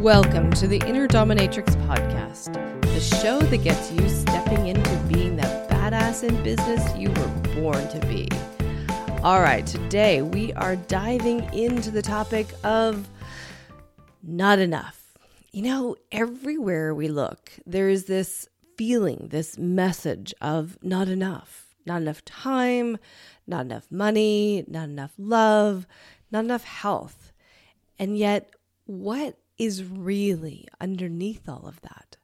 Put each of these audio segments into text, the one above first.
Welcome to the Inner Dominatrix podcast, the show that gets you stepping into being that badass in business you were born to be. All right, today we are diving into the topic of not enough. You know, everywhere we look, there is this feeling, this message of not enough. Not enough time, not enough money, not enough love, not enough health. And yet, what is really underneath all of that?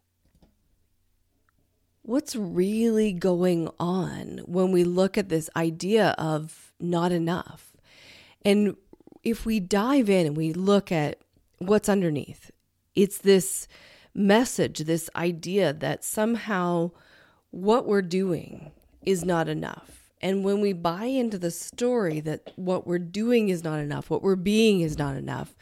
What's really going on when we look at this idea of not enough? And if we dive in and we look at what's underneath, it's this message, this idea that somehow what we're doing is not enough. And when we buy into the story that what we're doing is not enough, what we're being is not enough,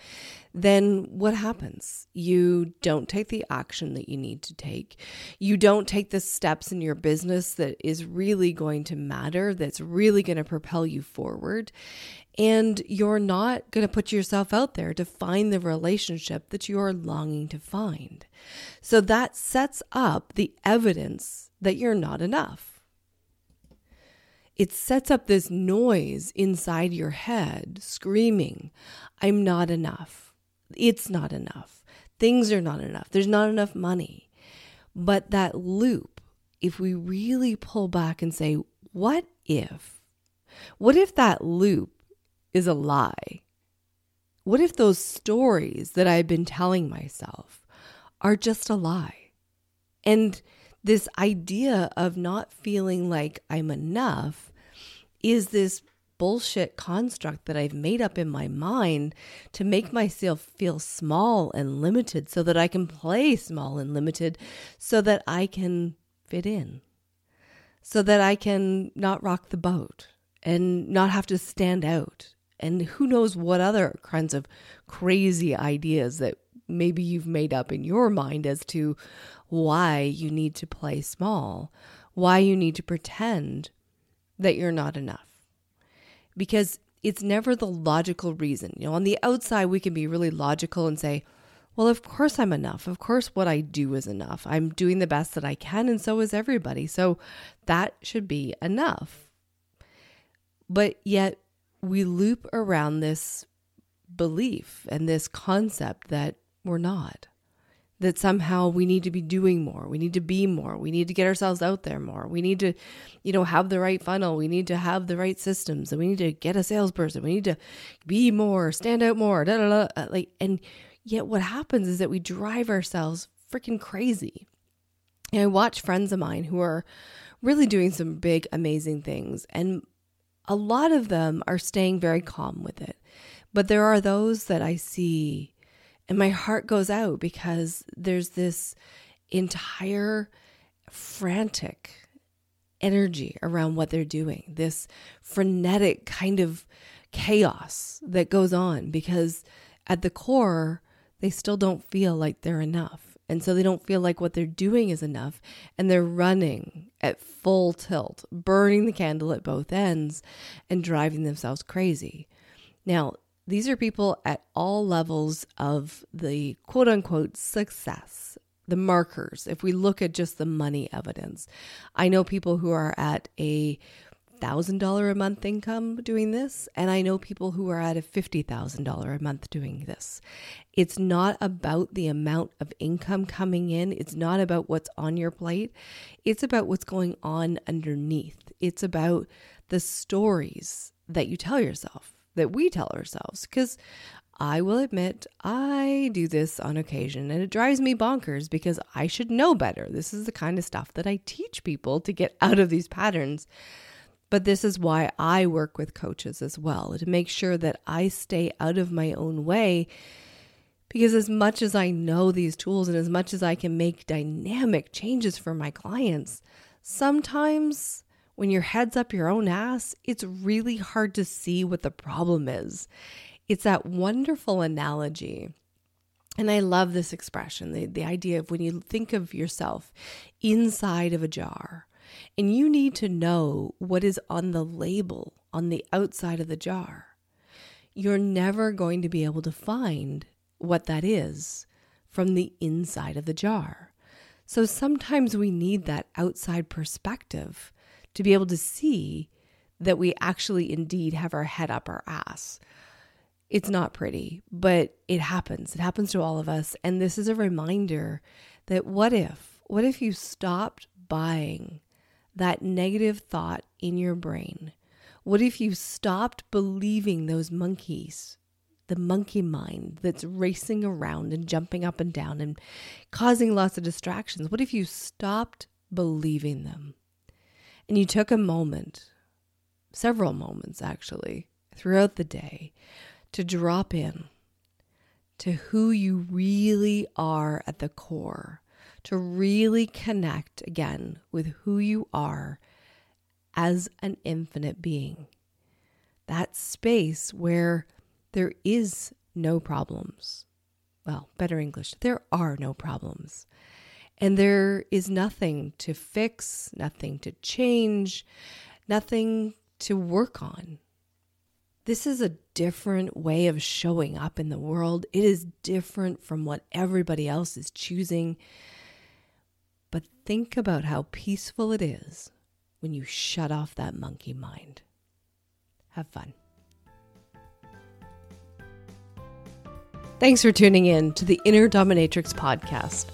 then what happens? You don't take the action that you need to take. You don't take the steps in your business that is really going to matter, that's really going to propel you forward. And you're not going to put yourself out there to find the relationship that you are longing to find. So that sets up the evidence that you're not enough. It sets up this noise inside your head screaming, I'm not enough it's not enough. Things are not enough. There's not enough money. But that loop, if we really pull back and say, what if? What if that loop is a lie? What if those stories that I've been telling myself are just a lie? And this idea of not feeling like I'm enough is this bullshit construct that I've made up in my mind to make myself feel small and limited so that I can play small and limited so that I can fit in, so that I can not rock the boat and not have to stand out. And who knows what other kinds of crazy ideas that maybe you've made up in your mind as to why you need to play small, why you need to pretend that you're not enough because it's never the logical reason. You know, on the outside, we can be really logical and say, well, of course I'm enough. Of course, what I do is enough. I'm doing the best that I can, and so is everybody. So that should be enough. But yet, we loop around this belief and this concept that we're not that somehow we need to be doing more. We need to be more. We need to get ourselves out there more. We need to, you know, have the right funnel. We need to have the right systems. And we need to get a salesperson. We need to be more, stand out more. Da, da, da. Uh, like, and yet what happens is that we drive ourselves freaking crazy. And I watch friends of mine who are really doing some big, amazing things. And a lot of them are staying very calm with it. But there are those that I see and my heart goes out because there's this entire frantic energy around what they're doing, this frenetic kind of chaos that goes on because at the core, they still don't feel like they're enough. And so they don't feel like what they're doing is enough. And they're running at full tilt, burning the candle at both ends and driving themselves crazy. Now, these are people at all levels of the quote unquote success, the markers. If we look at just the money evidence, I know people who are at a thousand dollar a month income doing this, and I know people who are at a fifty thousand dollar a month doing this. It's not about the amount of income coming in, it's not about what's on your plate, it's about what's going on underneath. It's about the stories that you tell yourself that we tell ourselves. Because I will admit, I do this on occasion and it drives me bonkers because I should know better. This is the kind of stuff that I teach people to get out of these patterns. But this is why I work with coaches as well to make sure that I stay out of my own way. Because as much as I know these tools and as much as I can make dynamic changes for my clients, sometimes when your head's up your own ass, it's really hard to see what the problem is. It's that wonderful analogy. And I love this expression the, the idea of when you think of yourself inside of a jar and you need to know what is on the label on the outside of the jar, you're never going to be able to find what that is from the inside of the jar. So sometimes we need that outside perspective to be able to see that we actually indeed have our head up our ass. It's not pretty, but it happens. It happens to all of us. And this is a reminder that what if, what if you stopped buying that negative thought in your brain? What if you stopped believing those monkeys, the monkey mind that's racing around and jumping up and down and causing lots of distractions? What if you stopped believing them and you took a moment, several moments actually, throughout the day to drop in to who you really are at the core, to really connect again with who you are as an infinite being. That space where there is no problems. Well, better English, there are no problems. And there is nothing to fix, nothing to change, nothing to work on. This is a different way of showing up in the world. It is different from what everybody else is choosing. But think about how peaceful it is when you shut off that monkey mind. Have fun. Thanks for tuning in to the Inner Dominatrix podcast,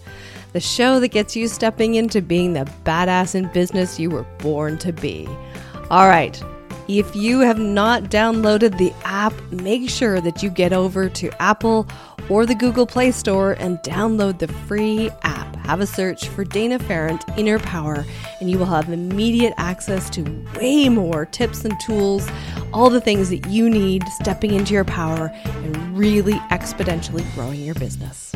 the show that gets you stepping into being the badass in business you were born to be. All right. If you have not downloaded the app, make sure that you get over to Apple or the Google Play Store and download the free app. Have a search for Dana Ferrant Inner Power, and you will have immediate access to way more tips and tools, all the things that you need stepping into your power and really exponentially growing your business.